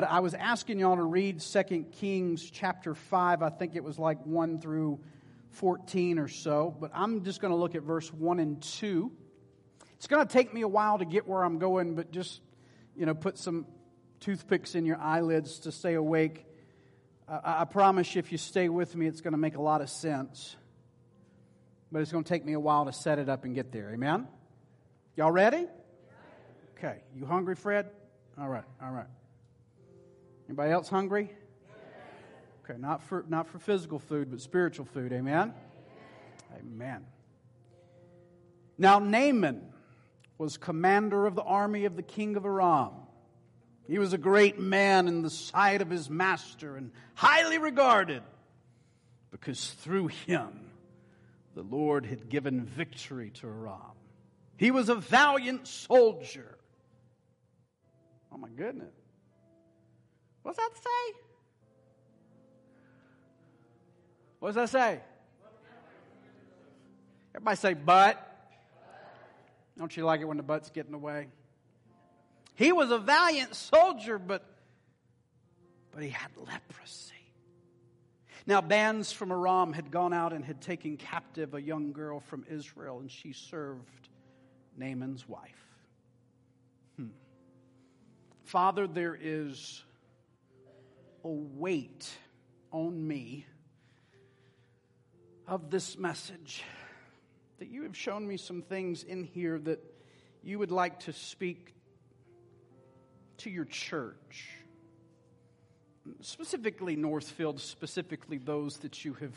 I was asking y'all to read 2 Kings chapter 5. I think it was like 1 through 14 or so, but I'm just going to look at verse 1 and 2. It's going to take me a while to get where I'm going, but just, you know, put some toothpicks in your eyelids to stay awake. I, I promise you, if you stay with me, it's going to make a lot of sense. But it's going to take me a while to set it up and get there. Amen? Y'all ready? Okay. You hungry, Fred? All right, all right. Anybody else hungry? Okay, not for, not for physical food, but spiritual food. Amen? Amen. Now, Naaman was commander of the army of the king of Aram. He was a great man in the sight of his master and highly regarded because through him the Lord had given victory to Aram. He was a valiant soldier. Oh my goodness. What's that say? What does that say? Everybody say, but. Don't you like it when the butts get in the way? He was a valiant soldier, but, but he had leprosy. Now, bands from Aram had gone out and had taken captive a young girl from Israel, and she served Naaman's wife. Hmm. Father, there is a weight on me of this message. That you have shown me some things in here that you would like to speak to your church. Specifically, Northfield, specifically those that you have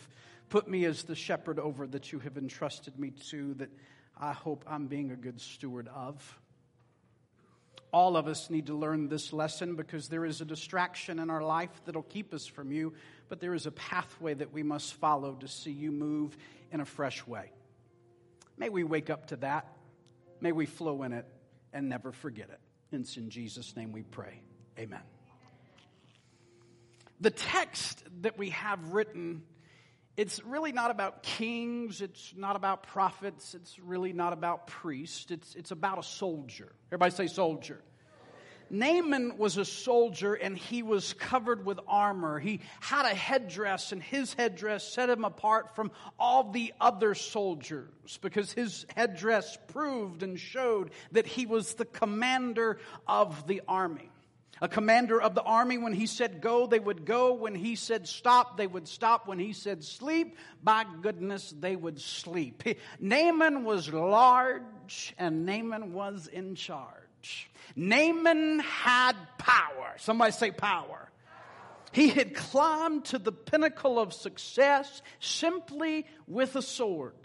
put me as the shepherd over, that you have entrusted me to, that I hope I'm being a good steward of all of us need to learn this lesson because there is a distraction in our life that'll keep us from you, but there is a pathway that we must follow to see you move in a fresh way. May we wake up to that. May we flow in it and never forget it. It's in Jesus' name we pray. Amen. The text that we have written, it's really not about kings, it's not about prophets, it's really not about priests, it's, it's about a soldier. Everybody say soldier. Naaman was a soldier and he was covered with armor. He had a headdress, and his headdress set him apart from all the other soldiers because his headdress proved and showed that he was the commander of the army. A commander of the army, when he said go, they would go. When he said stop, they would stop. When he said sleep, by goodness, they would sleep. Naaman was large and Naaman was in charge. Naaman had power. Somebody say power. He had climbed to the pinnacle of success simply with a sword.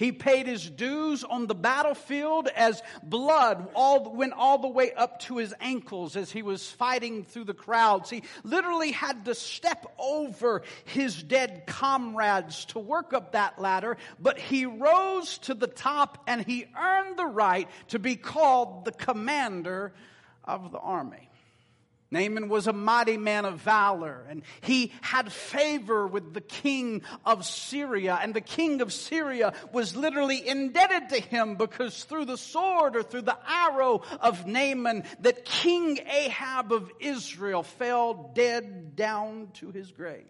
He paid his dues on the battlefield as blood all, went all the way up to his ankles as he was fighting through the crowds. He literally had to step over his dead comrades to work up that ladder, but he rose to the top and he earned the right to be called the commander of the army. Naaman was a mighty man of valor, and he had favor with the king of Syria. And the king of Syria was literally indebted to him because through the sword or through the arrow of Naaman, that King Ahab of Israel fell dead down to his grave.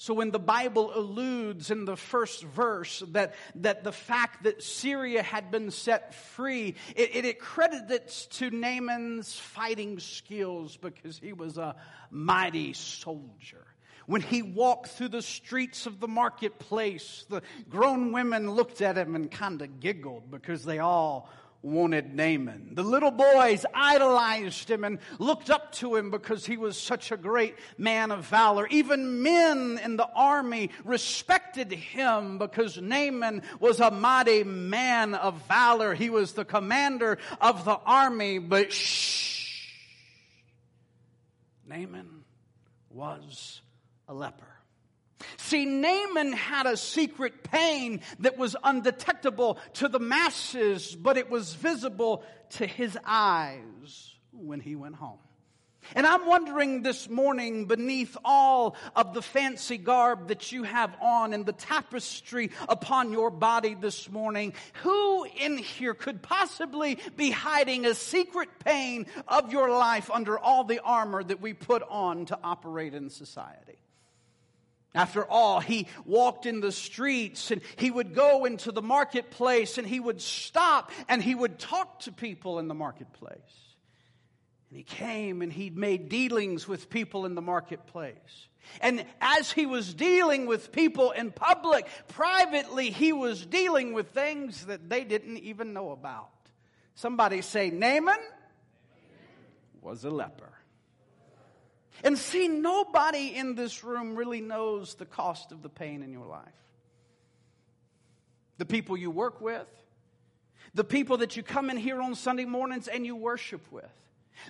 So when the Bible alludes in the first verse that, that the fact that Syria had been set free, it, it, it credits to Naaman's fighting skills because he was a mighty soldier. When he walked through the streets of the marketplace, the grown women looked at him and kind of giggled because they all wanted Naaman. The little boys idolized him and looked up to him because he was such a great man of valor. Even men in the army respected him because Naaman was a mighty man of valor. He was the commander of the army, but shh, Naaman was a leper. See, Naaman had a secret pain that was undetectable to the masses, but it was visible to his eyes when he went home. And I'm wondering this morning, beneath all of the fancy garb that you have on and the tapestry upon your body this morning, who in here could possibly be hiding a secret pain of your life under all the armor that we put on to operate in society? After all, he walked in the streets and he would go into the marketplace and he would stop and he would talk to people in the marketplace. And he came and he made dealings with people in the marketplace. And as he was dealing with people in public, privately, he was dealing with things that they didn't even know about. Somebody say, Naaman was a leper. And see, nobody in this room really knows the cost of the pain in your life. The people you work with, the people that you come in here on Sunday mornings and you worship with.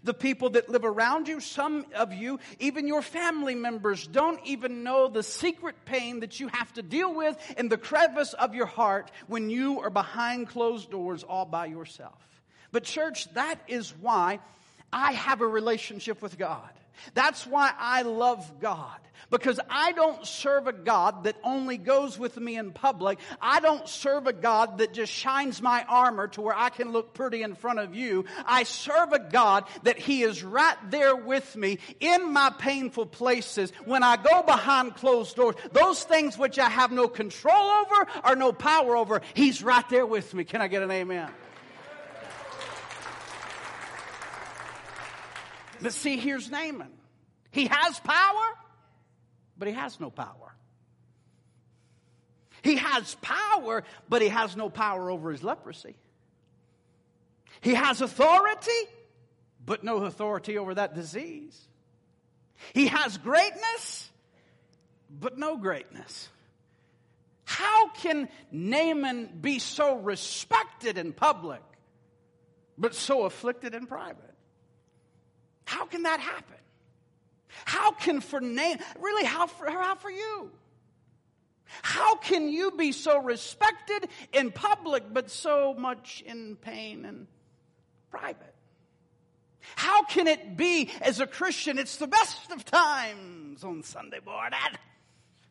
The people that live around you, some of you, even your family members, don't even know the secret pain that you have to deal with in the crevice of your heart when you are behind closed doors all by yourself. But, church, that is why I have a relationship with God. That's why I love God. Because I don't serve a God that only goes with me in public. I don't serve a God that just shines my armor to where I can look pretty in front of you. I serve a God that He is right there with me in my painful places when I go behind closed doors. Those things which I have no control over or no power over, He's right there with me. Can I get an amen? But see, here's Naaman. He has power, but he has no power. He has power, but he has no power over his leprosy. He has authority, but no authority over that disease. He has greatness, but no greatness. How can Naaman be so respected in public, but so afflicted in private? How can that happen? How can for name, really, how for, how for you? How can you be so respected in public but so much in pain and private? How can it be as a Christian, it's the best of times on Sunday morning,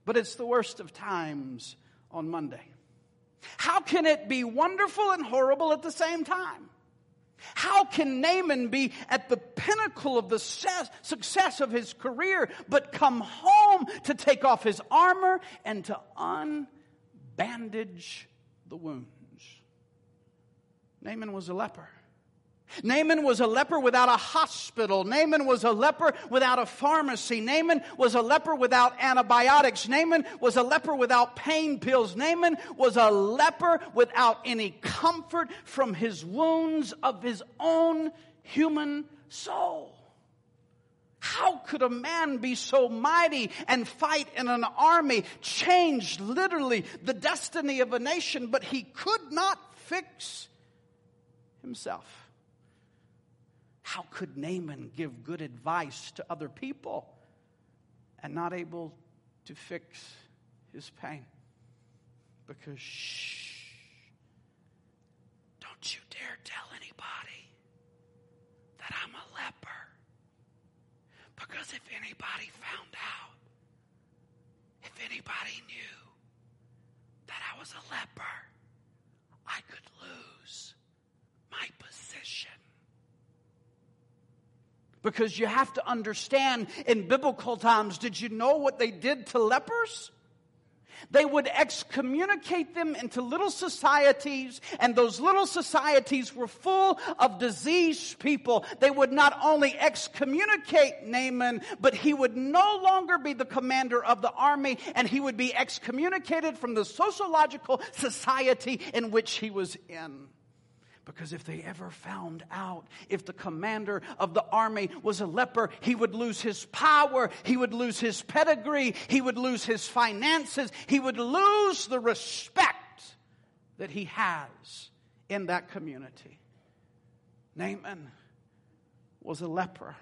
but it's the worst of times on Monday? How can it be wonderful and horrible at the same time? How can Naaman be at the pinnacle of the success of his career, but come home to take off his armor and to unbandage the wounds? Naaman was a leper. Naaman was a leper without a hospital. Naaman was a leper without a pharmacy. Naaman was a leper without antibiotics. Naaman was a leper without pain pills. Naaman was a leper without any comfort from his wounds of his own human soul. How could a man be so mighty and fight in an army, change literally the destiny of a nation, but he could not fix himself? How could Naaman give good advice to other people and not able to fix his pain? Because, shh, don't you dare tell anybody that I'm a leper. Because if anybody found out, if anybody knew that I was a leper, I could lose my position. Because you have to understand in biblical times, did you know what they did to lepers? They would excommunicate them into little societies, and those little societies were full of diseased people. They would not only excommunicate Naaman, but he would no longer be the commander of the army, and he would be excommunicated from the sociological society in which he was in. Because if they ever found out if the commander of the army was a leper, he would lose his power, he would lose his pedigree, he would lose his finances, he would lose the respect that he has in that community. Naaman was a leper.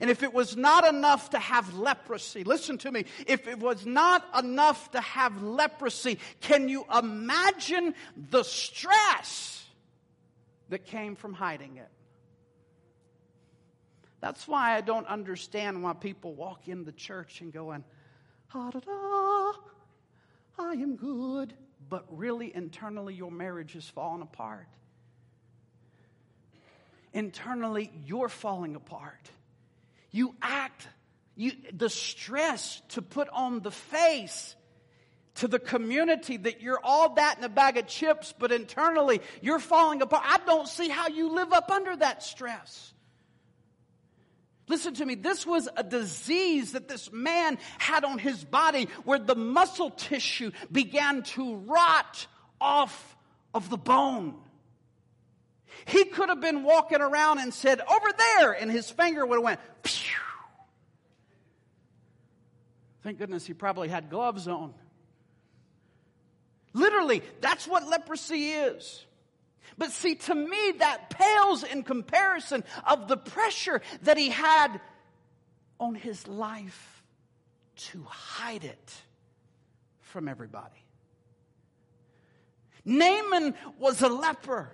And if it was not enough to have leprosy, listen to me, if it was not enough to have leprosy, can you imagine the stress? That came from hiding it. That's why I don't understand why people walk in the church and going, ha da da, I am good. But really, internally, your marriage is falling apart. Internally, you're falling apart. You act, you, the stress to put on the face to the community that you're all that in a bag of chips, but internally you're falling apart. I don't see how you live up under that stress. Listen to me, this was a disease that this man had on his body where the muscle tissue began to rot off of the bone. He could have been walking around and said, Over there, and his finger would have went. Thank goodness he probably had gloves on. Literally, that's what leprosy is. But see, to me, that pales in comparison of the pressure that he had on his life to hide it from everybody. Naaman was a leper.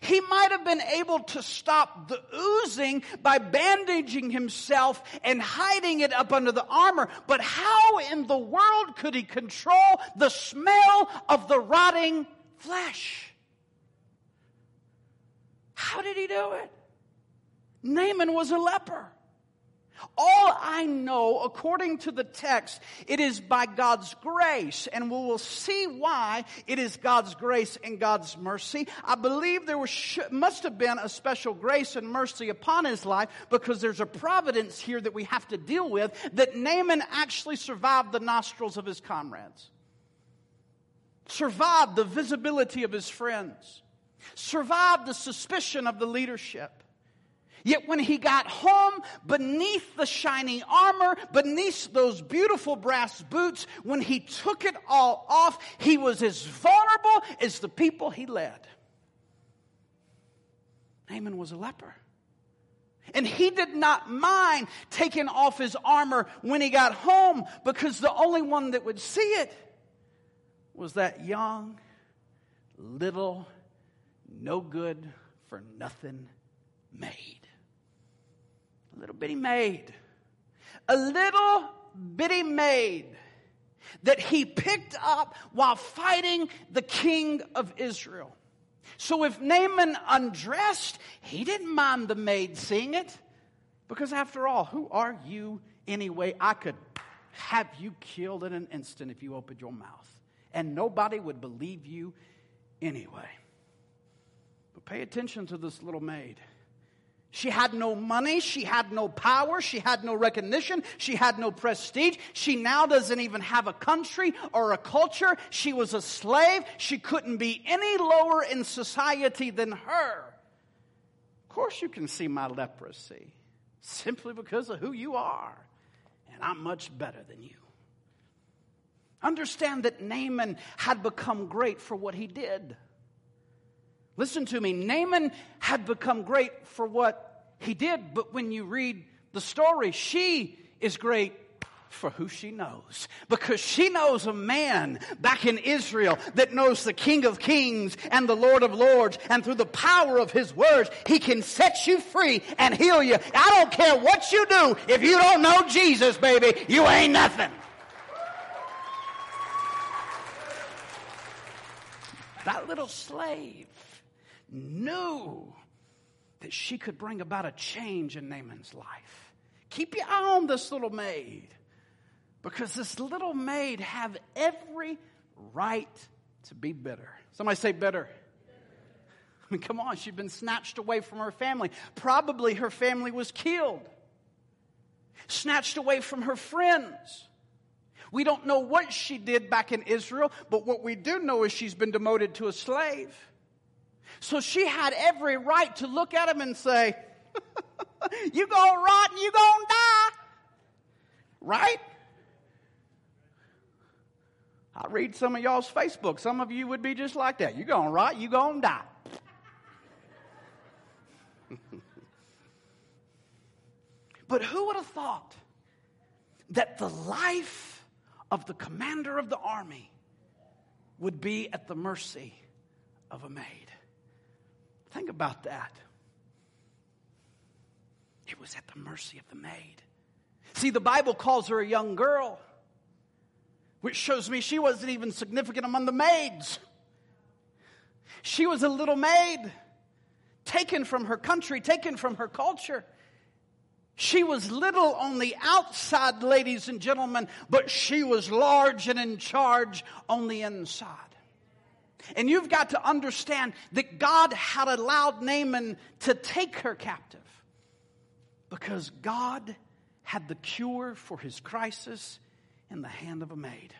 He might have been able to stop the oozing by bandaging himself and hiding it up under the armor, but how in the world could he control the smell of the rotting flesh? How did he do it? Naaman was a leper. All I know, according to the text, it is by God's grace, and we will see why it is God's grace and God's mercy. I believe there was, must have been a special grace and mercy upon his life because there's a providence here that we have to deal with that Naaman actually survived the nostrils of his comrades, survived the visibility of his friends, survived the suspicion of the leadership Yet when he got home, beneath the shining armor, beneath those beautiful brass boots, when he took it all off, he was as vulnerable as the people he led. Naaman was a leper. And he did not mind taking off his armor when he got home because the only one that would see it was that young, little, no good for nothing maid a little bitty maid, a little bitty maid that he picked up while fighting the king of Israel. So if Naaman undressed, he didn't mind the maid seeing it. Because after all, who are you anyway? I could have you killed in an instant if you opened your mouth. And nobody would believe you anyway. But pay attention to this little maid. She had no money. She had no power. She had no recognition. She had no prestige. She now doesn't even have a country or a culture. She was a slave. She couldn't be any lower in society than her. Of course, you can see my leprosy simply because of who you are. And I'm much better than you. Understand that Naaman had become great for what he did. Listen to me. Naaman had become great for what he did, but when you read the story, she is great for who she knows. Because she knows a man back in Israel that knows the King of Kings and the Lord of Lords, and through the power of his words, he can set you free and heal you. I don't care what you do, if you don't know Jesus, baby, you ain't nothing. That little slave knew that she could bring about a change in Naaman's life. Keep your eye on this little maid because this little maid have every right to be bitter. Somebody say bitter. I mean, come on, she'd been snatched away from her family. Probably her family was killed, snatched away from her friends. We don't know what she did back in Israel, but what we do know is she's been demoted to a slave. So she had every right to look at him and say, You gonna rot and you gonna die. Right? I read some of y'all's Facebook. Some of you would be just like that. You gonna rot, you gonna die. but who would have thought that the life of the commander of the army would be at the mercy of a maid? Think about that. It was at the mercy of the maid. See, the Bible calls her a young girl, which shows me she wasn't even significant among the maids. She was a little maid, taken from her country, taken from her culture. She was little on the outside, ladies and gentlemen, but she was large and in charge on the inside. And you've got to understand that God had allowed Naaman to take her captive because God had the cure for his crisis in the hand of a maid.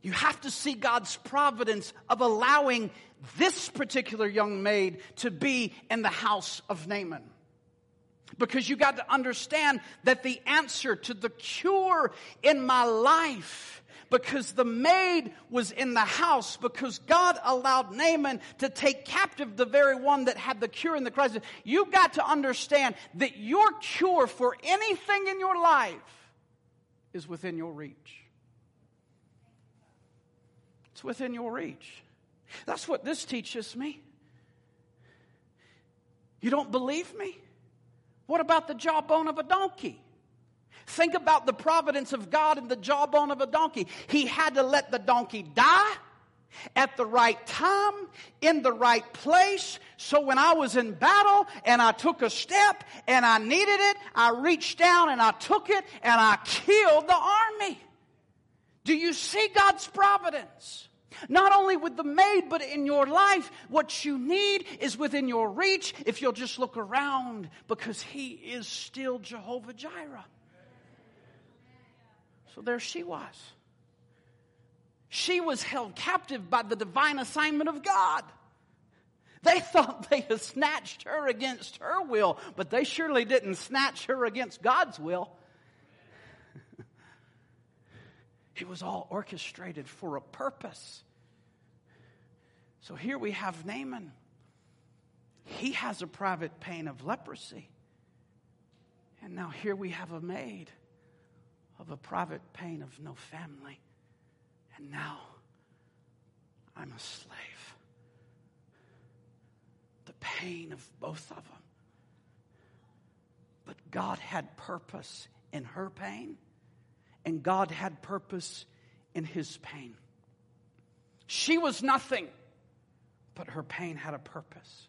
You have to see God's providence of allowing this particular young maid to be in the house of Naaman. Because you got to understand that the answer to the cure in my life, because the maid was in the house, because God allowed Naaman to take captive the very one that had the cure in the crisis, You've got to understand that your cure for anything in your life is within your reach. It's within your reach. That's what this teaches me. You don't believe me? What about the jawbone of a donkey? Think about the providence of God in the jawbone of a donkey. He had to let the donkey die at the right time, in the right place. So when I was in battle and I took a step and I needed it, I reached down and I took it and I killed the army. Do you see God's providence? Not only with the maid, but in your life, what you need is within your reach if you'll just look around because He is still Jehovah Jireh. So there she was. She was held captive by the divine assignment of God. They thought they had snatched her against her will, but they surely didn't snatch her against God's will. it was all orchestrated for a purpose. So here we have Naaman. He has a private pain of leprosy. And now here we have a maid of a private pain of no family. And now I'm a slave. The pain of both of them. But God had purpose in her pain, and God had purpose in his pain. She was nothing but her pain had a purpose.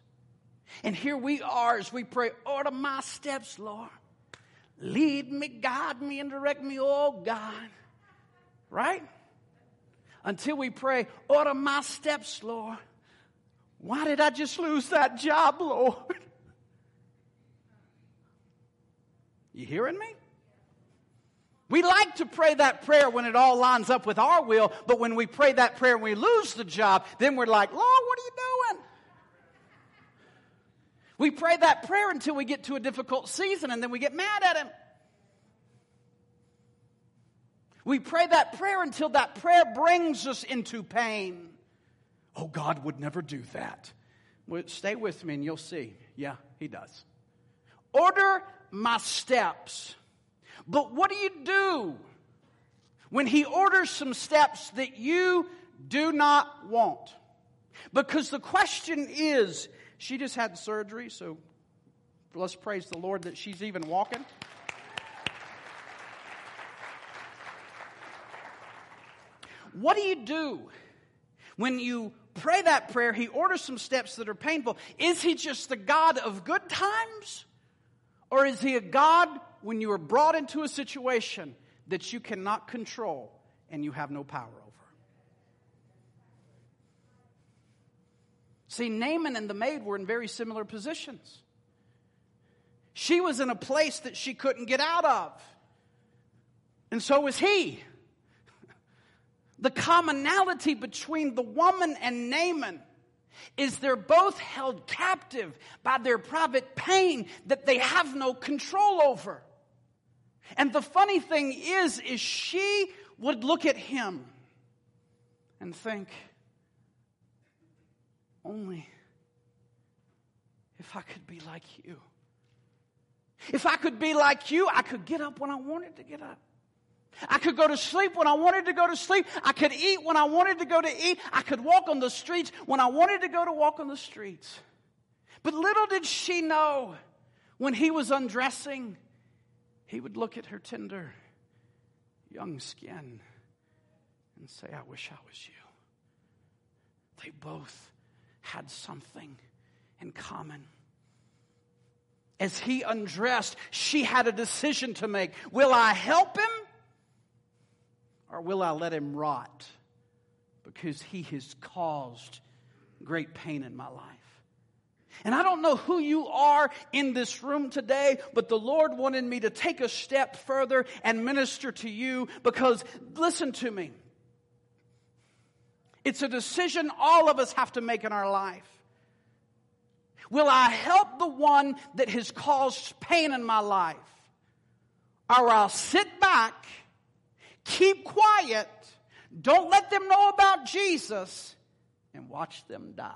And here we are as we pray, order my steps, Lord. Lead me, guide me, and direct me, oh God. Right? Until we pray, order my steps, Lord. Why did I just lose that job, Lord? You hearing me? We like to pray that prayer when it all lines up with our will, but when we pray that prayer and we lose the job, then we're like, Lord, what are you doing? We pray that prayer until we get to a difficult season and then we get mad at Him. We pray that prayer until that prayer brings us into pain. Oh, God would never do that. Well, stay with me and you'll see. Yeah, He does. Order my steps but what do you do when he orders some steps that you do not want? Because the question is, she just had surgery, so let's praise the Lord that she's even walking. What do you do when you pray that prayer? He orders some steps that are painful. Is he just the God of good times? Or is he a God when you are brought into a situation that you cannot control and you have no power over. See, Naaman and the maid were in very similar positions. She was in a place that she couldn't get out of. And so was he. The commonality between the woman and Naaman is they're both held captive by their private pain that they have no control over. And the funny thing is, is she would look at him and think, only if I could be like you. If I could be like you, I could get up when I wanted to get up. I could go to sleep when I wanted to go to sleep. I could eat when I wanted to go to eat. I could walk on the streets when I wanted to go to walk on the streets. But little did she know When he was undressing, he would look at her tender young skin and say, I wish I was you. They both had something in common. As he undressed, she had a decision to make. Will I help him or will I let him rot? Because he has caused great pain in my life. And I don't know who you are in this room today, but the Lord wanted me to take a step further and minister to you because listen to me. It's a decision all of us have to make in our life. Will I help the one that has caused pain in my life? Or I'll sit back, keep quiet, don't let them know about Jesus, and watch them die.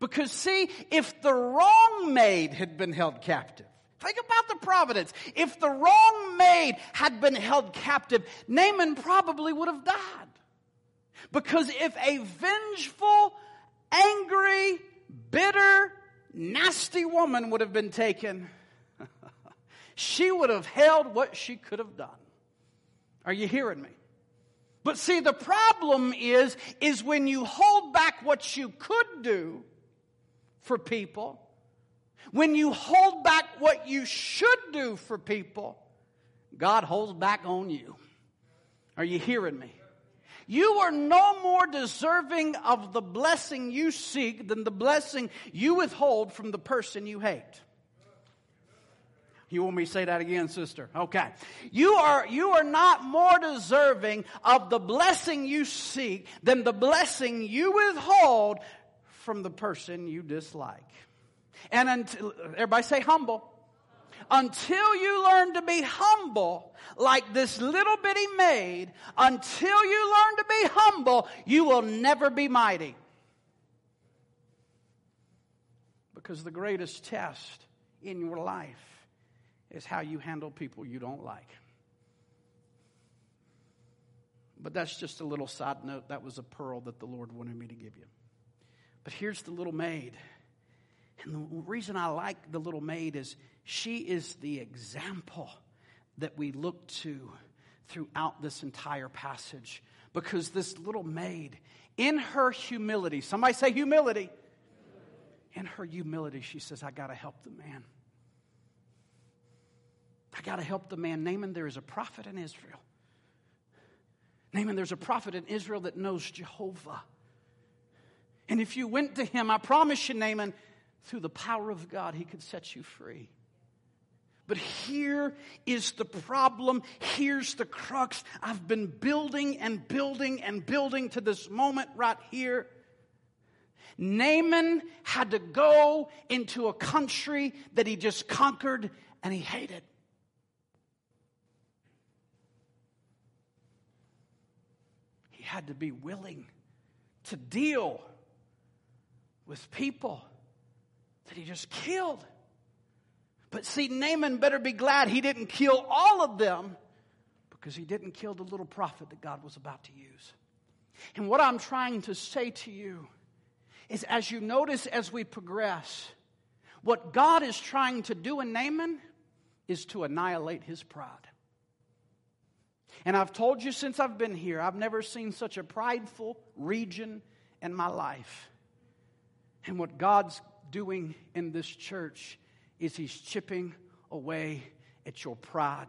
Because, see, if the wrong maid had been held captive, think about the providence. If the wrong maid had been held captive, Naaman probably would have died. Because if a vengeful, angry, bitter, nasty woman would have been taken, she would have held what she could have done. Are you hearing me? But see, the problem is, is when you hold back what you could do for people, when you hold back what you should do for people, God holds back on you. Are you hearing me? You are no more deserving of the blessing you seek than the blessing you withhold from the person you hate. You want me to say that again, sister? Okay. You are, you are not more deserving of the blessing you seek than the blessing you withhold from the person you dislike. And until, everybody say humble until you learn to be humble, like this little bitty maid, until you learn to be humble, you will never be mighty. Because the greatest test in your life is how you handle people you don't like. But that's just a little side note. That was a pearl that the Lord wanted me to give you. But here's the little maid. And the reason I like the little maid is she is the example that we look to throughout this entire passage. Because this little maid, in her humility, somebody say humility. In her humility, she says, I got to help the man. I got to help the man. Naaman, there is a prophet in Israel. Naaman, there's a prophet in Israel that knows Jehovah. And if you went to him, I promise you, Naaman, through the power of God, he could set you free. But here is the problem. Here's the crux. I've been building and building and building to this moment right here. Naaman had to go into a country that he just conquered and he hated. He had to be willing to deal with people that he just killed. But see, Naaman better be glad he didn't kill all of them because he didn't kill the little prophet that God was about to use. And what I'm trying to say to you is as you notice as we progress, what God is trying to do in Naaman is to annihilate his pride. And I've told you since I've been here, I've never seen such a prideful region in my life. And what God's doing in this church is He's chipping away at your pride.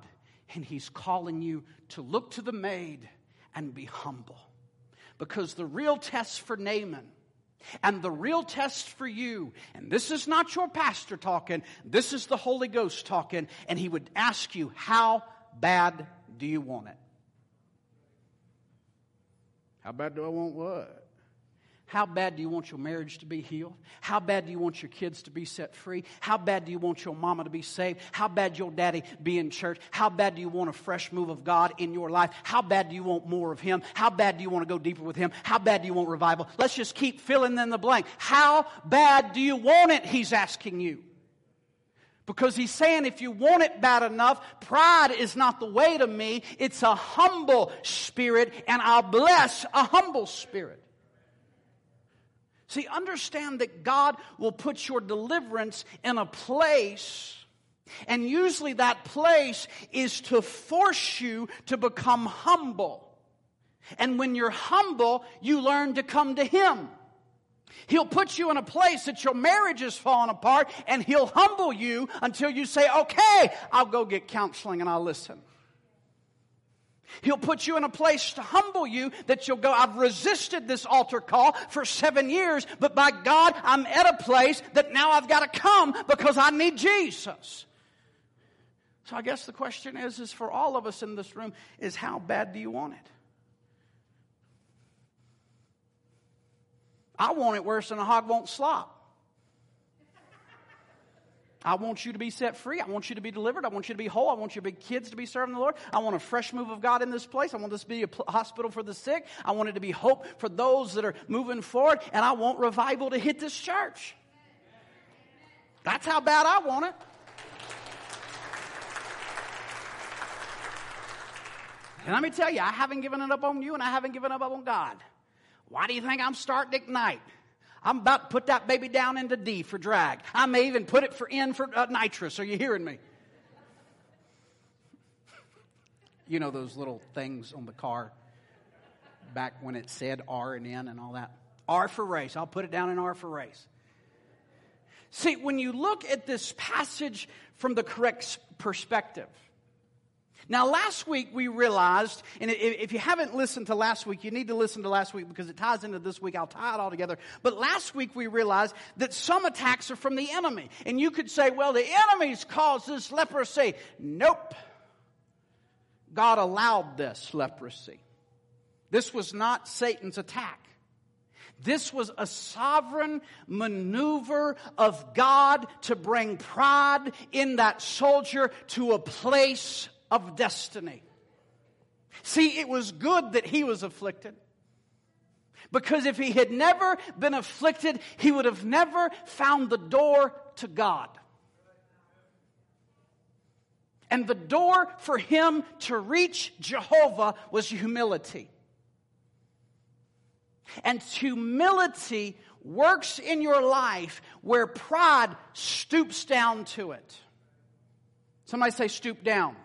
And He's calling you to look to the maid and be humble. Because the real test for Naaman and the real test for you, and this is not your pastor talking, this is the Holy Ghost talking, and he would ask you, How bad do you want it? How bad do I want what? How bad do you want your marriage to be healed? How bad do you want your kids to be set free? How bad do you want your mama to be saved? How bad your daddy be in church? How bad do you want a fresh move of God in your life? How bad do you want more of Him? How bad do you want to go deeper with Him? How bad do you want revival? Let's just keep filling in the blank. How bad do you want it? He's asking you. Because he's saying if you want it bad enough, pride is not the way to me. It's a humble spirit, and I'll bless a humble spirit. See, understand that God will put your deliverance in a place, and usually that place is to force you to become humble. And when you're humble, you learn to come to Him. He'll put you in a place that your marriage is falling apart, and He'll humble you until you say, Okay, I'll go get counseling and I'll listen. He'll put you in a place to humble you that you'll go, I've resisted this altar call for seven years, but by God, I'm at a place that now I've got to come because I need Jesus. So I guess the question is, is for all of us in this room, is how bad do you want it? I want it worse than a hog won't slop. I want you to be set free. I want you to be delivered. I want you to be whole. I want your big kids to be serving the Lord. I want a fresh move of God in this place. I want this to be a hospital for the sick. I want it to be hope for those that are moving forward. And I want revival to hit this church. That's how bad I want it. And let me tell you, I haven't given it up on you and I haven't given up on God. Why do you think I'm starting to Ignite? I'm about to put that baby down into D for drag. I may even put it for N for uh, nitrous. Are you hearing me? You know those little things on the car back when it said R and N and all that? R for race. I'll put it down in R for race. See, when you look at this passage from the correct perspective, now, last week we realized, and if you haven't listened to last week, you need to listen to last week because it ties into this week. I'll tie it all together. But last week we realized that some attacks are from the enemy. And you could say, well, the enemy's caused this leprosy. Nope. God allowed this leprosy. This was not Satan's attack. This was a sovereign maneuver of God to bring pride in that soldier to a place of destiny. See, it was good that he was afflicted. Because if he had never been afflicted, he would have never found the door to God. And the door for him to reach Jehovah was humility. And humility works in your life where pride stoops down to it. Somebody say, stoop down.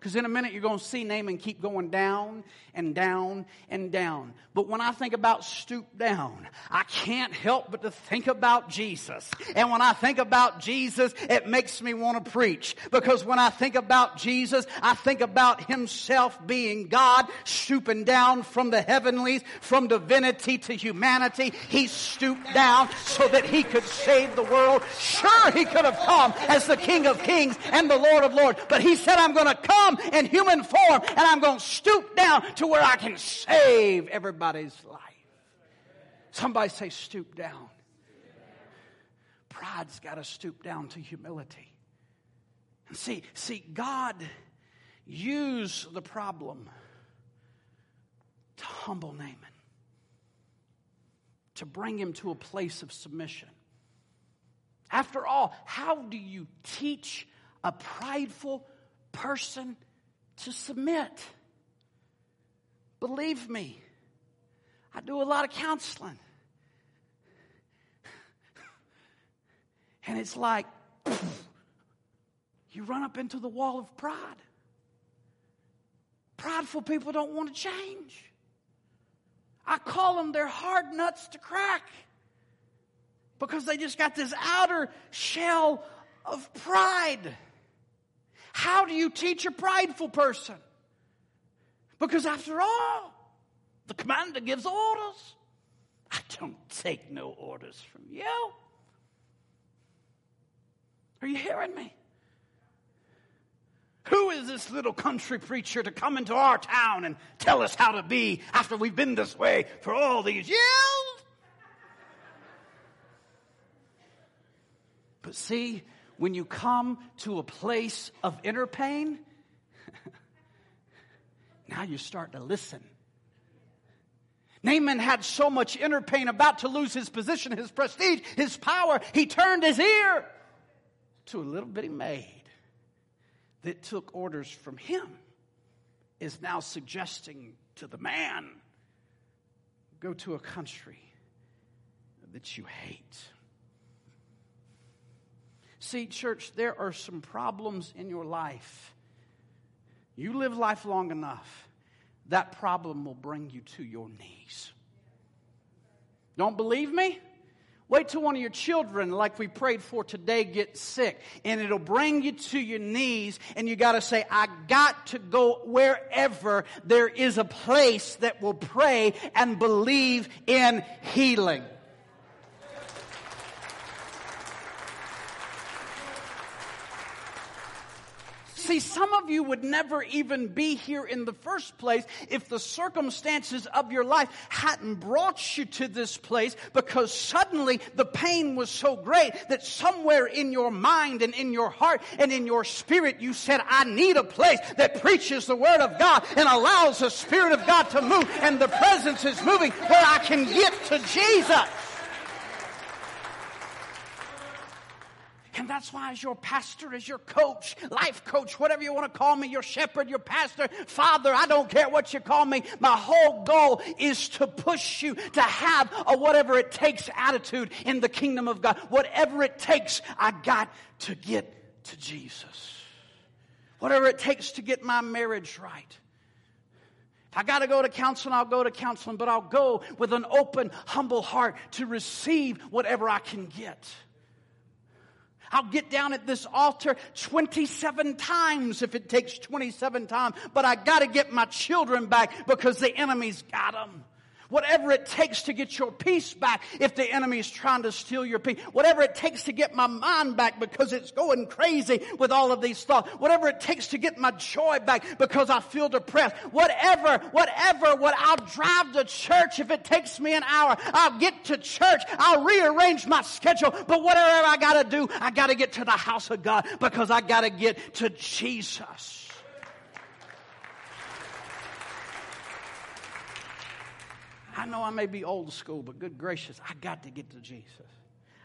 Because in a minute you're going to see Naaman keep going down and down and down. But when I think about stoop down, I can't help but to think about Jesus. And when I think about Jesus, it makes me want to preach. Because when I think about Jesus, I think about himself being God, stooping down from the heavenlies, from divinity to humanity. He stooped down so that he could save the world. Sure, he could have come as the King of Kings and the Lord of Lords. But he said, I'm going to come come in human form and I'm going to stoop down to where I can save everybody's life. Somebody say, stoop down. Pride's got to stoop down to humility. And see, see, God used the problem to humble Naaman, to bring him to a place of submission. After all, how do you teach a prideful person to submit. Believe me, I do a lot of counseling. And it's like you run up into the wall of pride. Prideful people don't want to change. I call them they're hard nuts to crack because they just got this outer shell of pride. How do you teach a prideful person? Because after all, the commander gives orders. I don't take no orders from you. Are you hearing me? Who is this little country preacher to come into our town and tell us how to be after we've been this way for all these years? But see, when you come to a place of inner pain, now you start to listen. Naaman had so much inner pain about to lose his position, his prestige, his power, he turned his ear to a little bitty maid that took orders from him, is now suggesting to the man go to a country that you hate. See, church, there are some problems in your life. You live life long enough, that problem will bring you to your knees. Don't believe me? Wait till one of your children, like we prayed for today, gets sick, and it'll bring you to your knees, and you got to say, I got to go wherever there is a place that will pray and believe in healing. See, some of you would never even be here in the first place if the circumstances of your life hadn't brought you to this place because suddenly the pain was so great that somewhere in your mind and in your heart and in your spirit you said, I need a place that preaches the Word of God and allows the Spirit of God to move and the presence is moving where I can get to Jesus. And that's why, as your pastor, as your coach, life coach, whatever you want to call me, your shepherd, your pastor, father, I don't care what you call me. My whole goal is to push you to have a whatever it takes attitude in the kingdom of God. Whatever it takes, I got to get to Jesus. Whatever it takes to get my marriage right. If I got to go to counseling, I'll go to counseling, but I'll go with an open, humble heart to receive whatever I can get. I'll get down at this altar 27 times if it takes 27 times, but I got to get my children back because the enemy's got them. Whatever it takes to get your peace back if the enemy is trying to steal your peace. Whatever it takes to get my mind back because it's going crazy with all of these thoughts. Whatever it takes to get my joy back because I feel depressed. Whatever, whatever, what I'll drive to church if it takes me an hour. I'll get to church. I'll rearrange my schedule. But whatever I gotta do, I gotta get to the house of God because I gotta get to Jesus. I know I may be old school, but good gracious, I got to get to Jesus.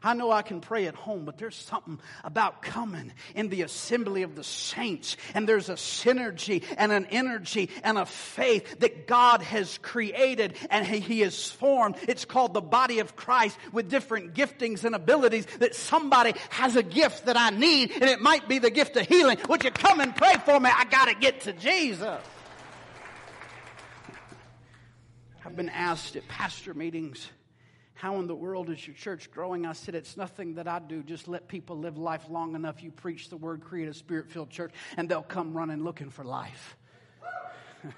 I know I can pray at home, but there's something about coming in the assembly of the saints, and there's a synergy and an energy and a faith that God has created and He has formed. It's called the body of Christ with different giftings and abilities that somebody has a gift that I need, and it might be the gift of healing. Would you come and pray for me? I got to get to Jesus. I've been asked at pastor meetings, how in the world is your church growing? I said, it's nothing that I do. Just let people live life long enough. You preach the word, create a spirit filled church, and they'll come running looking for life.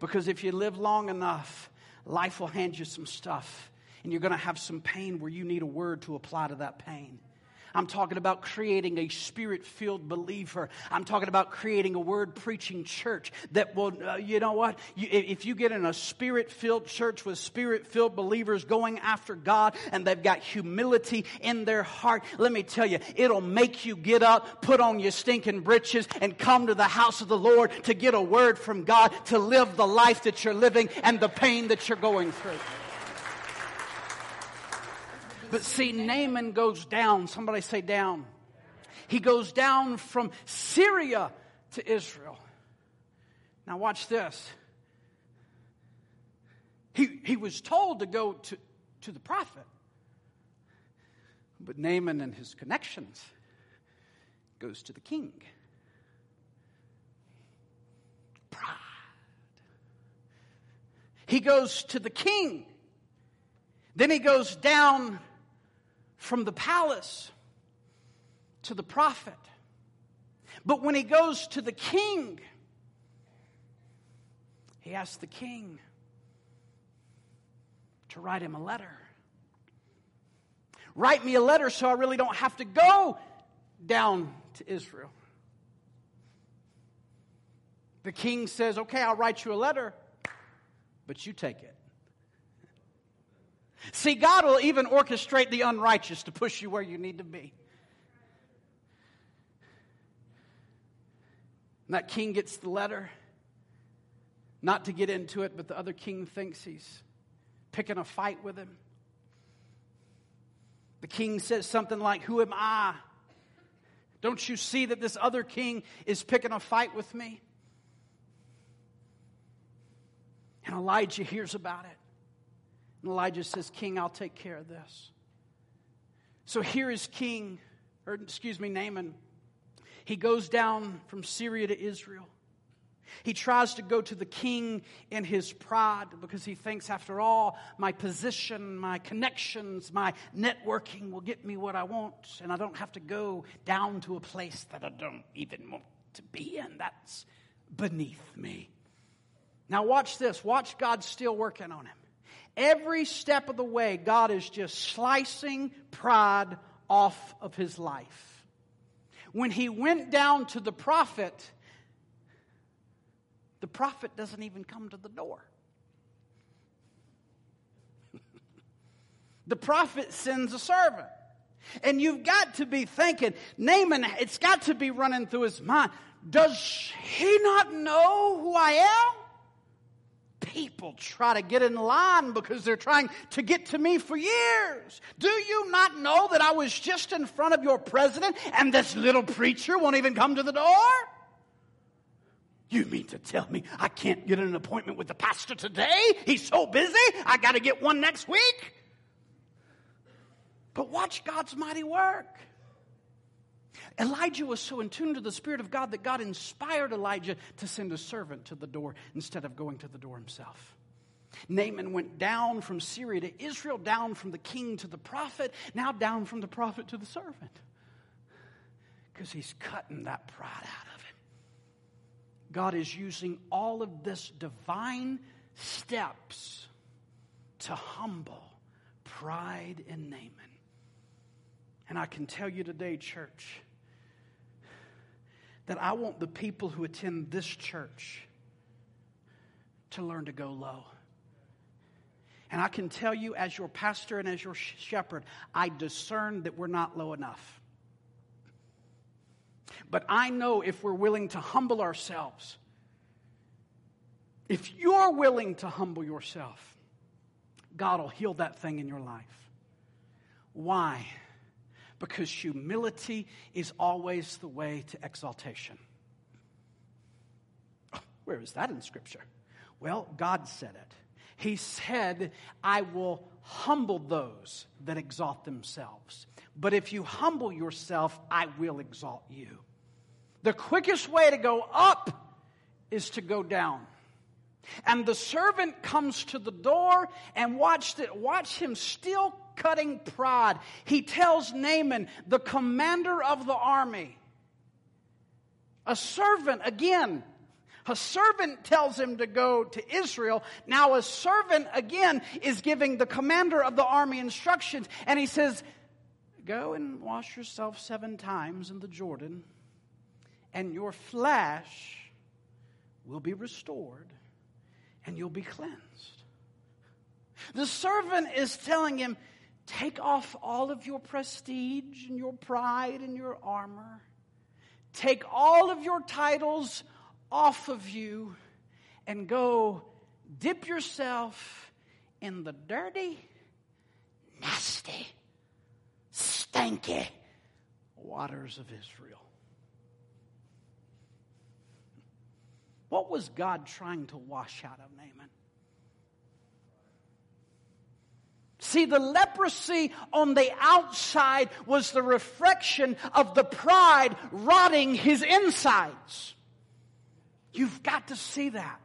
because if you live long enough, life will hand you some stuff, and you're going to have some pain where you need a word to apply to that pain. I'm talking about creating a spirit filled believer. I'm talking about creating a word preaching church that will, uh, you know what? You, if you get in a spirit filled church with spirit filled believers going after God and they've got humility in their heart, let me tell you, it'll make you get up, put on your stinking breeches, and come to the house of the Lord to get a word from God to live the life that you're living and the pain that you're going through. But see, Naaman goes down. Somebody say down. He goes down from Syria to Israel. Now, watch this. He, he was told to go to, to the prophet. But Naaman and his connections goes to the king. Pride. He goes to the king. Then he goes down from the palace to the prophet. But when he goes to the king, he asks the king to write him a letter. Write me a letter so I really don't have to go down to Israel. The king says, Okay, I'll write you a letter, but you take it. See, God will even orchestrate the unrighteous to push you where you need to be. And that king gets the letter. Not to get into it, but the other king thinks he's picking a fight with him. The king says something like, Who am I? Don't you see that this other king is picking a fight with me? And Elijah hears about it. And Elijah says, King, I'll take care of this. So here is King, or excuse me, Naaman. He goes down from Syria to Israel. He tries to go to the king in his pride because he thinks, after all, my position, my connections, my networking will get me what I want, and I don't have to go down to a place that I don't even want to be in. That's beneath me. Now, watch this. Watch God still working on him. Every step of the way, God is just slicing pride off of his life. When he went down to the prophet, the prophet doesn't even come to the door. the prophet sends a servant. And you've got to be thinking, Naaman, it's got to be running through his mind. Does he not know who I am? People try to get in line because they're trying to get to me for years. Do you not know that I was just in front of your president and this little preacher won't even come to the door? You mean to tell me I can't get an appointment with the pastor today? He's so busy, I got to get one next week. But watch God's mighty work. Elijah was so in tune to the Spirit of God that God inspired Elijah to send a servant to the door instead of going to the door himself. Naaman went down from Syria to Israel, down from the king to the prophet, now down from the prophet to the servant. Because he's cutting that pride out of him. God is using all of this divine steps to humble pride in Naaman. And I can tell you today, church, that I want the people who attend this church to learn to go low. And I can tell you, as your pastor and as your shepherd, I discern that we're not low enough. But I know if we're willing to humble ourselves, if you're willing to humble yourself, God will heal that thing in your life. Why? Because humility is always the way to exaltation. Where is that in Scripture? Well, God said it. He said, I will humble those that exalt themselves. But if you humble yourself, I will exalt you. The quickest way to go up is to go down. And the servant comes to the door and watch, the, watch him still cutting pride. He tells Naaman, the commander of the army, a servant, again, a servant tells him to go to Israel. Now, a servant, again, is giving the commander of the army instructions. And he says, Go and wash yourself seven times in the Jordan, and your flesh will be restored, and you'll be cleansed. The servant is telling him, Take off all of your prestige and your pride and your armor. Take all of your titles off of you and go dip yourself in the dirty, nasty, stanky waters of Israel. What was God trying to wash out of Naaman? See, the leprosy on the outside was the reflection of the pride rotting his insides. You've got to see that.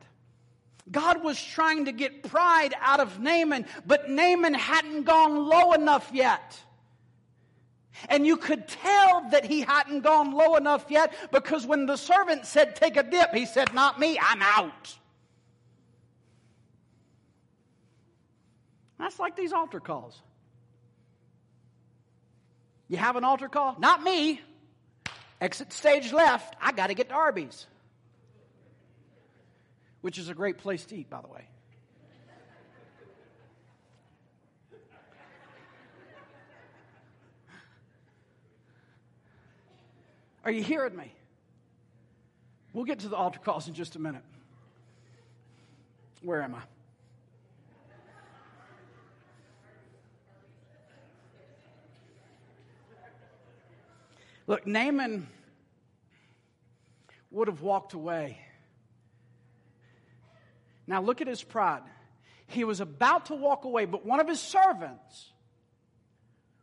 God was trying to get pride out of Naaman, but Naaman hadn't gone low enough yet. And you could tell that he hadn't gone low enough yet because when the servant said, Take a dip, he said, Not me, I'm out. That's like these altar calls. You have an altar call? Not me. Exit stage left. I got to get to Arby's which is a great place to eat, by the way. Are you hearing me? We'll get to the altar calls in just a minute. Where am I? Look, Naaman would have walked away now look at his pride. He was about to walk away, but one of his servants,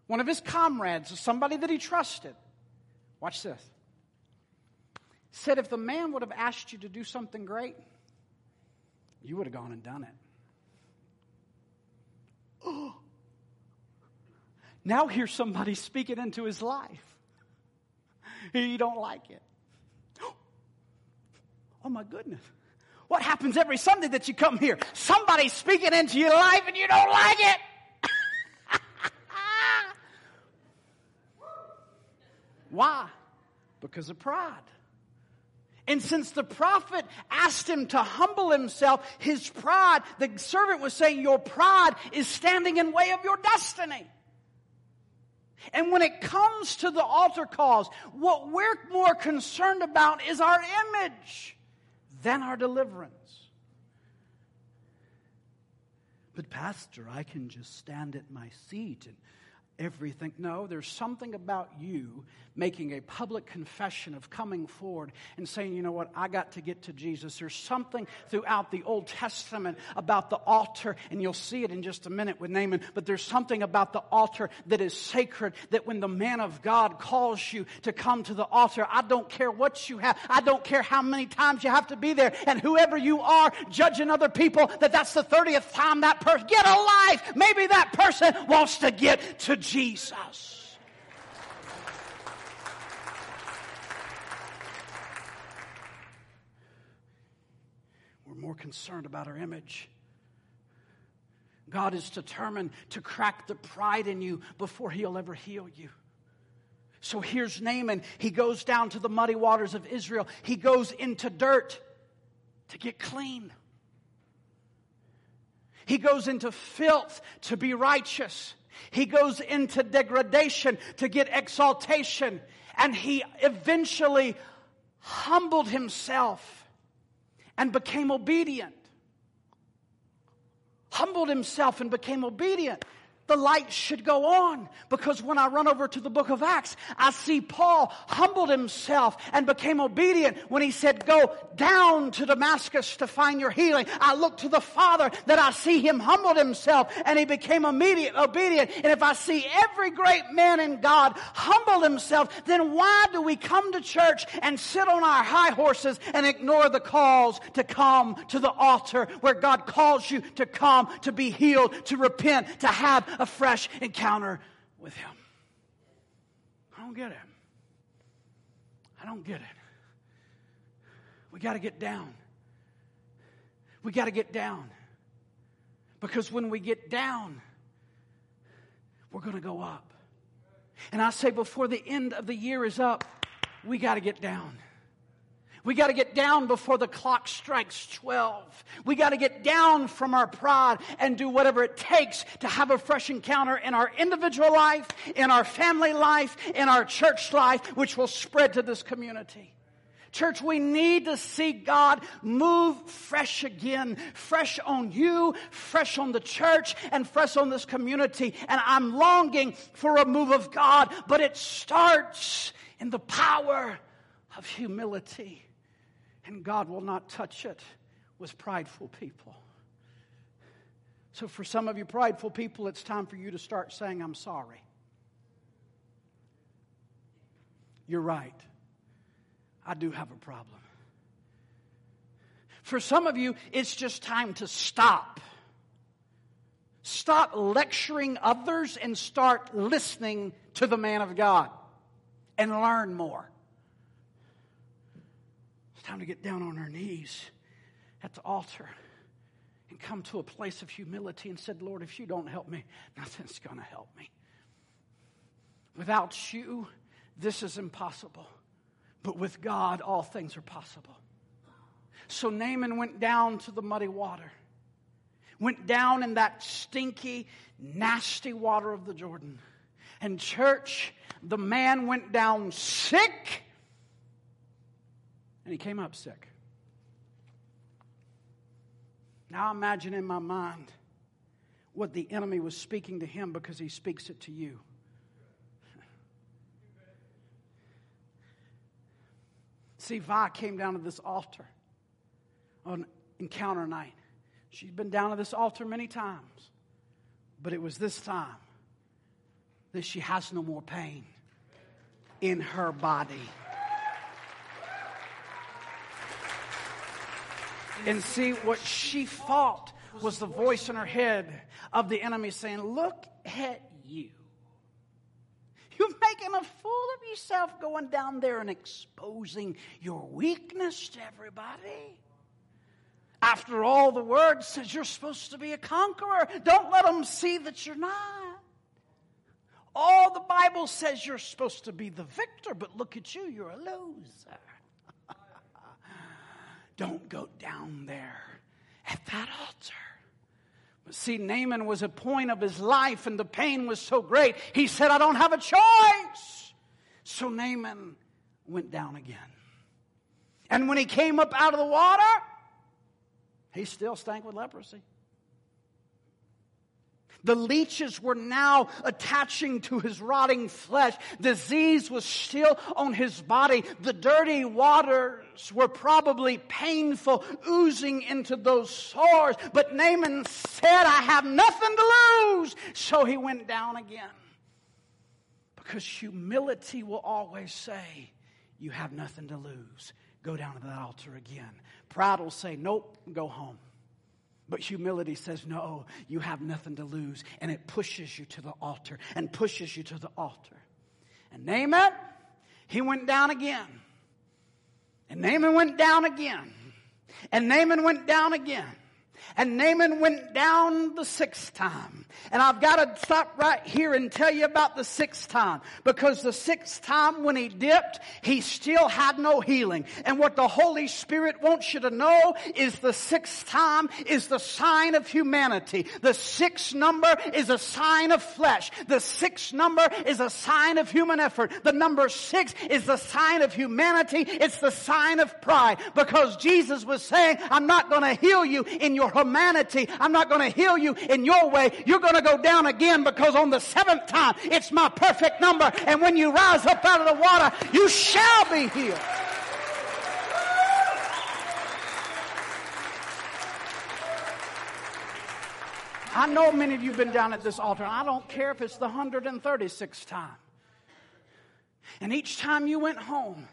one of his comrades, somebody that he trusted, watch this, said if the man would have asked you to do something great, you would have gone and done it. Oh. Now here's somebody speaking into his life. You don't like it. Oh my goodness. What happens every Sunday that you come here? Somebody's speaking into your life and you don't like it. Why? Because of pride. And since the prophet asked him to humble himself, his pride, the servant was saying, Your pride is standing in way of your destiny. And when it comes to the altar calls, what we're more concerned about is our image than our deliverance. But, Pastor, I can just stand at my seat and everything. No, there's something about you making a public confession of coming forward and saying, you know what, I got to get to Jesus. There's something throughout the Old Testament about the altar, and you'll see it in just a minute with Naaman, but there's something about the altar that is sacred that when the man of God calls you to come to the altar, I don't care what you have, I don't care how many times you have to be there, and whoever you are judging other people, that that's the 30th time that person, get a life. Maybe that person wants to get to Jesus. We're more concerned about our image. God is determined to crack the pride in you before he'll ever heal you. So here's Naaman. He goes down to the muddy waters of Israel. He goes into dirt to get clean. He goes into filth to be righteous. He goes into degradation to get exaltation. And he eventually humbled himself and became obedient. Humbled himself and became obedient the light should go on because when I run over to the book of Acts, I see Paul humbled himself and became obedient when he said, Go down to Damascus to find your healing. I look to the Father that I see him humbled himself and he became immediate, obedient. And if I see every great man in God humble himself, then why do we come to church and sit on our high horses and ignore the calls to come to the altar where God calls you to come, to be healed, to repent, to have a fresh encounter with Him. I don't get it. I don't get it. We got to get down. We got to get down. Because when we get down, we're going to go up. And I say before the end of the year is up, we got to get down. We got to get down before the clock strikes 12. We got to get down from our pride and do whatever it takes to have a fresh encounter in our individual life, in our family life, in our church life, which will spread to this community. Church, we need to see God move fresh again, fresh on you, fresh on the church, and fresh on this community. And I'm longing for a move of God, but it starts in the power of humility and God will not touch it with prideful people. So, for some of you prideful people, it's time for you to start saying, I'm sorry. You're right. I do have a problem. For some of you, it's just time to stop. Stop lecturing others and start listening to the man of God and learn more time to get down on our knees at the altar and come to a place of humility and said, Lord, if you don't help me, nothing's going to help me. Without you, this is impossible. But with God, all things are possible. So Naaman went down to the muddy water, went down in that stinky, nasty water of the Jordan. And, church, the man went down sick and he came up sick. Now imagine in my mind what the enemy was speaking to him because he speaks it to you. See, Vi came down to this altar on encounter night. She's been down to this altar many times, but it was this time that she has no more pain in her body. And see, what she fought was the voice in her head of the enemy saying, Look at you. You're making a fool of yourself going down there and exposing your weakness to everybody. After all, the word says you're supposed to be a conqueror. Don't let them see that you're not. All the Bible says you're supposed to be the victor, but look at you, you're a loser. Don't go down there at that altar. But see, Naaman was a point of his life, and the pain was so great, he said, I don't have a choice. So Naaman went down again. And when he came up out of the water, he still stank with leprosy. The leeches were now attaching to his rotting flesh. Disease was still on his body. The dirty waters were probably painful, oozing into those sores. But Naaman said, I have nothing to lose. So he went down again. Because humility will always say, You have nothing to lose. Go down to that altar again. Pride will say, Nope, go home. But humility says, no, you have nothing to lose. And it pushes you to the altar and pushes you to the altar. And Naaman, he went down again. And Naaman went down again. And Naaman went down again. And Naaman went down the sixth time. And I've got to stop right here and tell you about the sixth time. Because the sixth time when he dipped, he still had no healing. And what the Holy Spirit wants you to know is the sixth time is the sign of humanity. The sixth number is a sign of flesh. The sixth number is a sign of human effort. The number six is the sign of humanity. It's the sign of pride. Because Jesus was saying, I'm not going to heal you in your humanity. I'm not going to heal you in your way. You're going to go down again because on the seventh time, it's my perfect number. And when you rise up out of the water, you shall be healed. I know many of you have been down at this altar. I don't care if it's the 136th time. And each time you went home,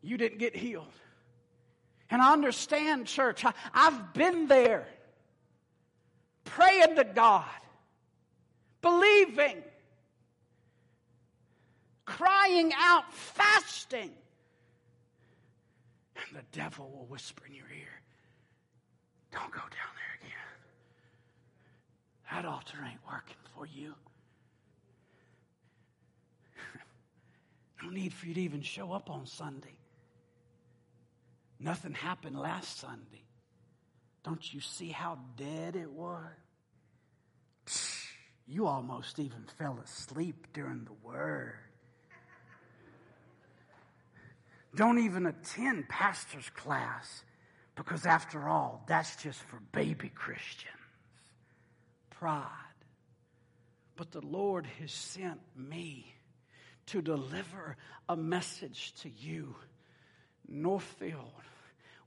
you didn't get healed. And I understand, church, I, have been there praying to God, believing, crying out, fasting. And the devil will whisper in your ear, Don't go down there again. That altar ain't working for you. no need for you to even show up on Sunday. Nothing happened last Sunday. Don't you see how dead it was? You almost even fell asleep during the word. Don't even attend pastor's class because, after all, that's just for baby Christians. Pride. But the Lord has sent me to deliver a message to you, Northfield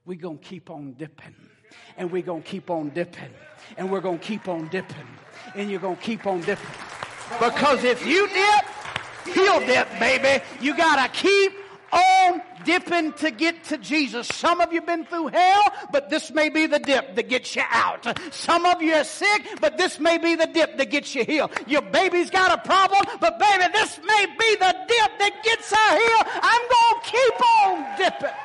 we're going to keep on dipping. And we're going to keep on dipping. And we're going to keep on dipping. And you're going to keep on dipping. Because if you dip, he'll dip, baby. You got to keep dipping to get to Jesus. Some of you have been through hell, but this may be the dip that gets you out. Some of you are sick, but this may be the dip that gets you healed. Your baby's got a problem, but baby, this may be the dip that gets her healed. I'm going to keep on dipping.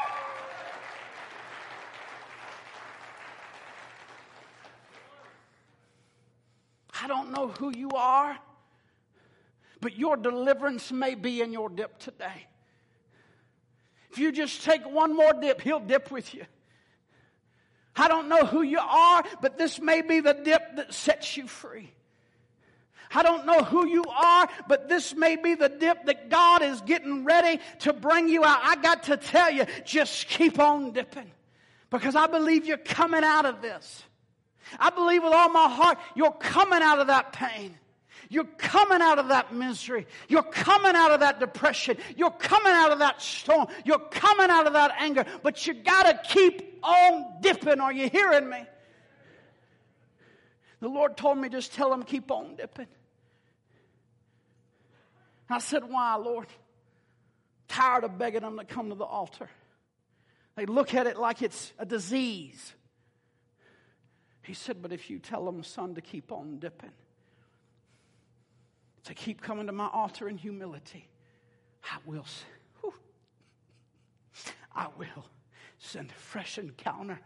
I don't know who you are, but your deliverance may be in your dip today. If you just take one more dip, He'll dip with you. I don't know who you are, but this may be the dip that sets you free. I don't know who you are, but this may be the dip that God is getting ready to bring you out. I got to tell you, just keep on dipping because I believe you're coming out of this. I believe with all my heart you're coming out of that pain. You're coming out of that misery. You're coming out of that depression. You're coming out of that storm. You're coming out of that anger. But you got to keep on dipping. Are you hearing me? The Lord told me just tell them keep on dipping. I said, Why, Lord? Tired of begging them to come to the altar. They look at it like it's a disease. He said, But if you tell them, son, to keep on dipping, to keep coming to my altar in humility, I will, whew, I will send a fresh encounter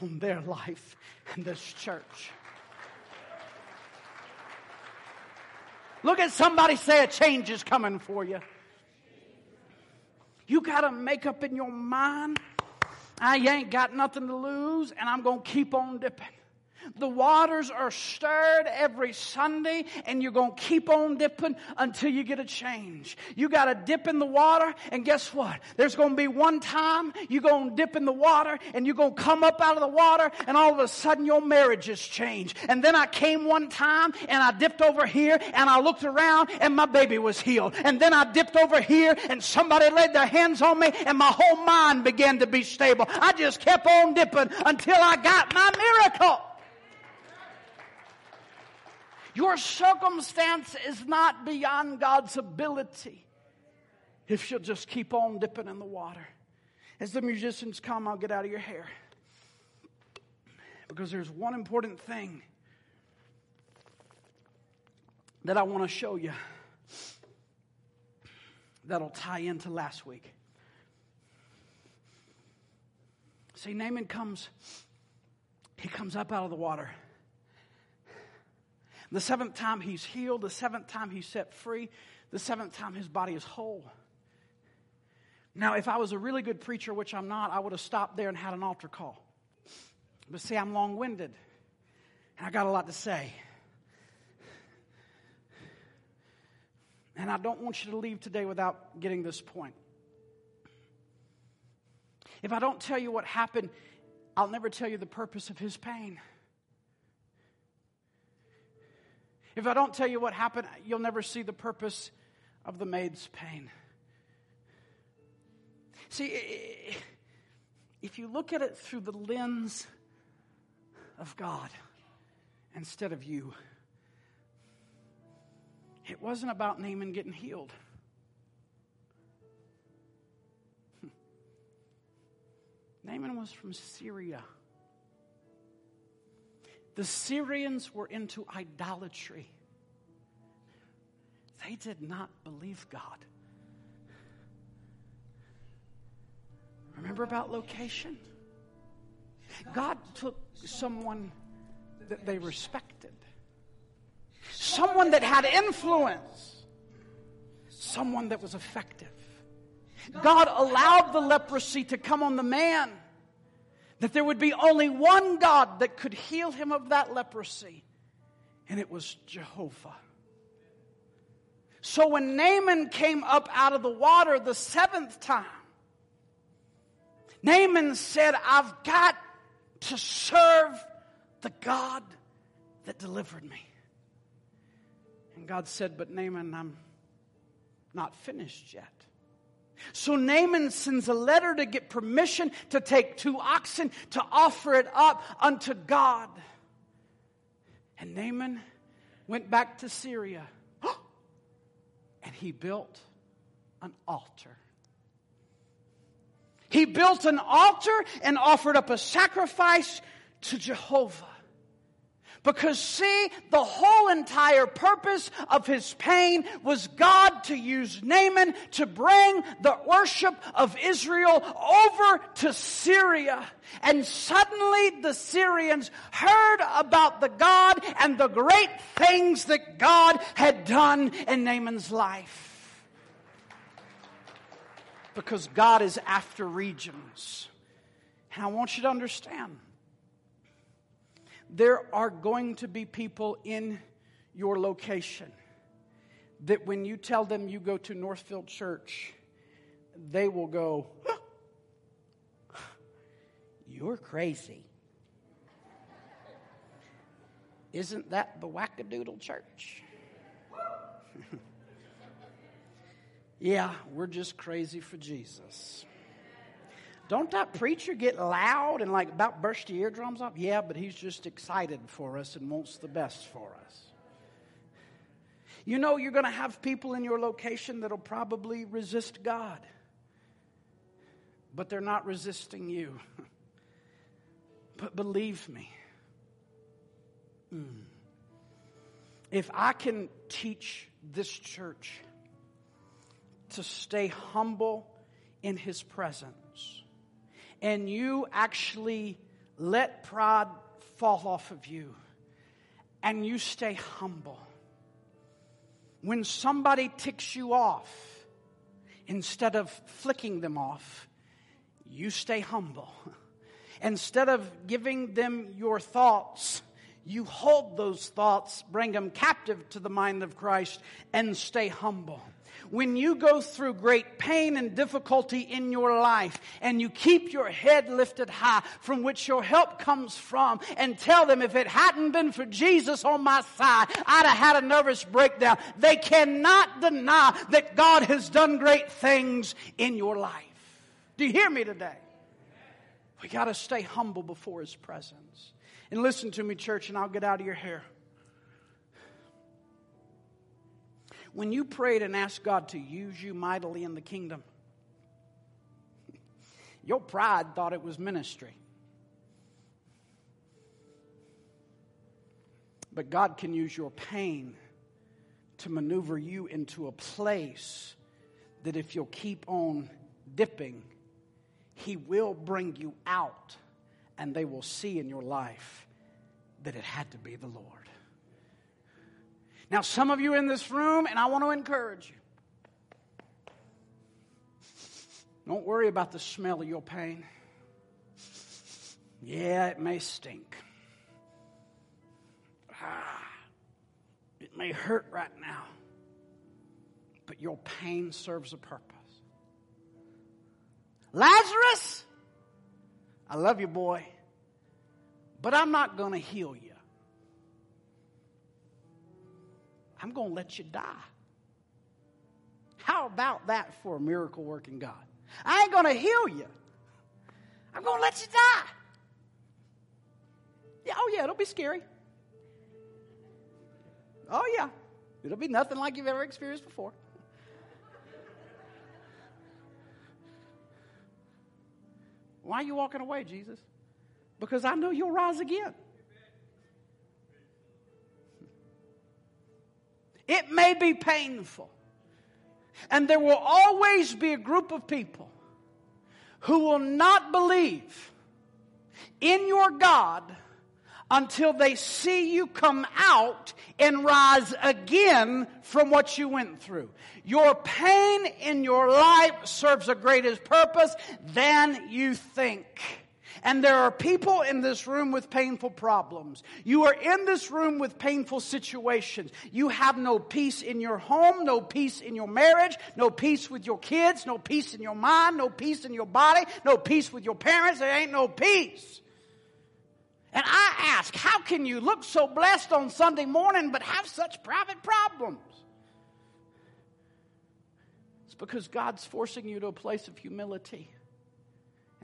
on their life and this church. Look at somebody say a change is coming for you. You got to make up in your mind, I ain't got nothing to lose, and I'm going to keep on dipping. The waters are stirred every Sunday, and you're going to keep on dipping until you get a change. You got to dip in the water, and guess what? There's going to be one time you're going to dip in the water, and you're going to come up out of the water, and all of a sudden your marriage has changed. And then I came one time, and I dipped over here, and I looked around, and my baby was healed. And then I dipped over here, and somebody laid their hands on me, and my whole mind began to be stable. I just kept on dipping until I got my miracle. Your circumstance is not beyond God's ability if you'll just keep on dipping in the water. As the musicians come, I'll get out of your hair. Because there's one important thing that I want to show you that'll tie into last week. See, Naaman comes, he comes up out of the water. The seventh time he's healed, the seventh time he's set free, the seventh time his body is whole. Now, if I was a really good preacher, which I'm not, I would have stopped there and had an altar call. But see, I'm long winded, and I got a lot to say. And I don't want you to leave today without getting this point. If I don't tell you what happened, I'll never tell you the purpose of his pain. If I don't tell you what happened, you'll never see the purpose of the maid's pain. See, if you look at it through the lens of God instead of you, it wasn't about Naaman getting healed. Naaman was from Syria. The Syrians were into idolatry. They did not believe God. Remember about location? God took someone that they respected, someone that had influence, someone that was effective. God allowed the leprosy to come on the man that there would be only one God that could heal him of that leprosy, and it was Jehovah. So when Naaman came up out of the water the seventh time, Naaman said, I've got to serve the God that delivered me. And God said, But Naaman, I'm not finished yet. So Naaman sends a letter to get permission to take two oxen to offer it up unto God. And Naaman went back to Syria and he built an altar. He built an altar and offered up a sacrifice to Jehovah. Because, see, the whole entire purpose of his pain was God to use Naaman to bring the worship of Israel over to Syria. And suddenly the Syrians heard about the God and the great things that God had done in Naaman's life. Because God is after regions. And I want you to understand there are going to be people in your location that when you tell them you go to Northfield Church, they will go, You're crazy. Isn't that the wackadoodle church? yeah, we're just crazy for Jesus. Don't that preacher get loud and like about burst your eardrums off? Yeah, but he's just excited for us and wants the best for us. You know, you're going to have people in your location that'll probably resist God, but they're not resisting you. but believe me, mm, if I can teach this church to stay humble in His presence, and you actually let pride fall off of you, and you stay humble. When somebody ticks you off, instead of flicking them off, you stay humble. Instead of giving them your thoughts, you hold those thoughts, bring them captive to the mind of Christ, and stay humble. When you go through great pain and difficulty in your life and you keep your head lifted high from which your help comes from and tell them if it hadn't been for Jesus on my side, I'd have had a nervous breakdown. They cannot deny that God has done great things in your life. Do you hear me today? We got to stay humble before His presence. And listen to me, church, and I'll get out of your hair. When you prayed and asked God to use you mightily in the kingdom, your pride thought it was ministry. But God can use your pain to maneuver you into a place that if you'll keep on dipping, He will bring you out and they will see in your life that it had to be the Lord. Now, some of you in this room, and I want to encourage you. Don't worry about the smell of your pain. Yeah, it may stink. Ah, it may hurt right now. But your pain serves a purpose. Lazarus, I love you, boy, but I'm not going to heal you. I'm going to let you die. How about that for a miracle working God? I ain't going to heal you. I'm going to let you die. Yeah, oh, yeah, it'll be scary. Oh, yeah. It'll be nothing like you've ever experienced before. Why are you walking away, Jesus? Because I know you'll rise again. It may be painful. And there will always be a group of people who will not believe in your God until they see you come out and rise again from what you went through. Your pain in your life serves a greater purpose than you think. And there are people in this room with painful problems. You are in this room with painful situations. You have no peace in your home, no peace in your marriage, no peace with your kids, no peace in your mind, no peace in your body, no peace with your parents. There ain't no peace. And I ask, how can you look so blessed on Sunday morning but have such private problems? It's because God's forcing you to a place of humility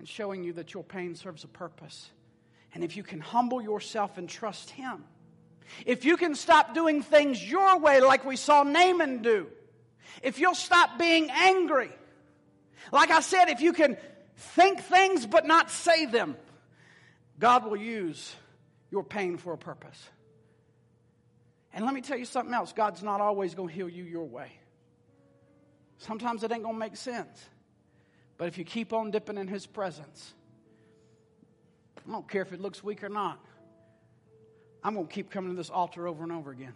and showing you that your pain serves a purpose. And if you can humble yourself and trust Him, if you can stop doing things your way like we saw Naaman do, if you'll stop being angry, like I said, if you can think things but not say them, God will use your pain for a purpose. And let me tell you something else God's not always going to heal you your way. Sometimes it ain't going to make sense. But if you keep on dipping in His presence, I don't care if it looks weak or not, I'm going to keep coming to this altar over and over again.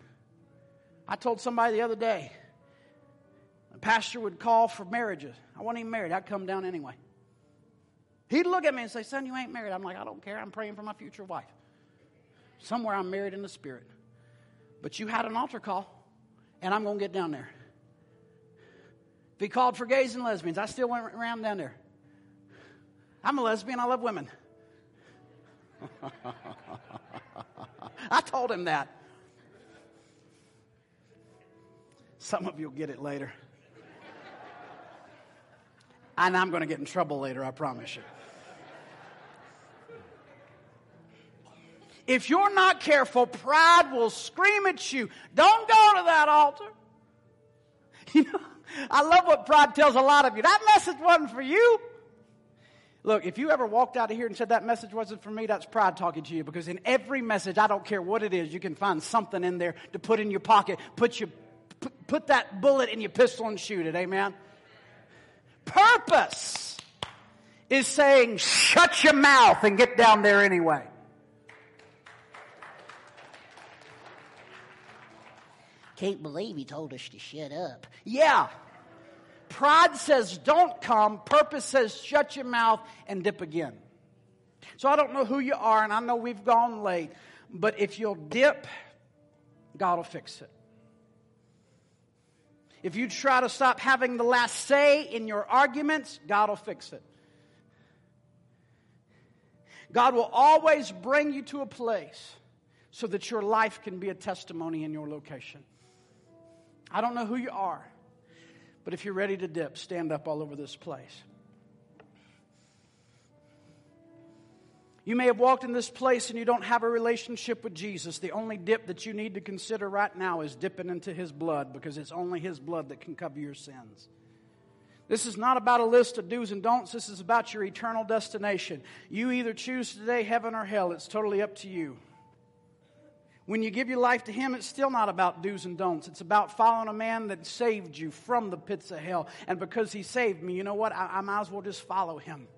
I told somebody the other day, a pastor would call for marriages. I wasn't even married, I'd come down anyway. He'd look at me and say, Son, you ain't married. I'm like, I don't care. I'm praying for my future wife. Somewhere I'm married in the spirit. But you had an altar call, and I'm going to get down there. He called for gays and lesbians, I still went around down there. I'm a lesbian, I love women. I told him that. Some of you'll get it later. And I'm going to get in trouble later, I promise you. If you're not careful, pride will scream at you. Don't go to that altar. You know, I love what pride tells a lot of you. That message wasn't for you. Look, if you ever walked out of here and said that message wasn't for me, that's pride talking to you because in every message, I don't care what it is, you can find something in there to put in your pocket. Put your put that bullet in your pistol and shoot it. Amen. Purpose is saying, shut your mouth and get down there anyway. Can't believe he told us to shut up. Yeah. Pride says don't come. Purpose says shut your mouth and dip again. So I don't know who you are, and I know we've gone late, but if you'll dip, God will fix it. If you try to stop having the last say in your arguments, God will fix it. God will always bring you to a place so that your life can be a testimony in your location. I don't know who you are, but if you're ready to dip, stand up all over this place. You may have walked in this place and you don't have a relationship with Jesus. The only dip that you need to consider right now is dipping into His blood because it's only His blood that can cover your sins. This is not about a list of do's and don'ts. This is about your eternal destination. You either choose today heaven or hell. It's totally up to you. When you give your life to Him, it's still not about do's and don'ts. It's about following a man that saved you from the pits of hell. And because He saved me, you know what? I, I might as well just follow Him.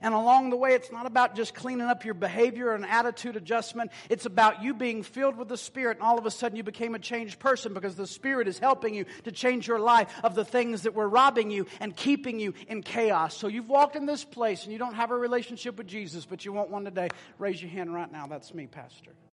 And along the way, it's not about just cleaning up your behavior and attitude adjustment. It's about you being filled with the Spirit, and all of a sudden you became a changed person because the Spirit is helping you to change your life of the things that were robbing you and keeping you in chaos. So you've walked in this place and you don't have a relationship with Jesus, but you want one today. Raise your hand right now. That's me, Pastor.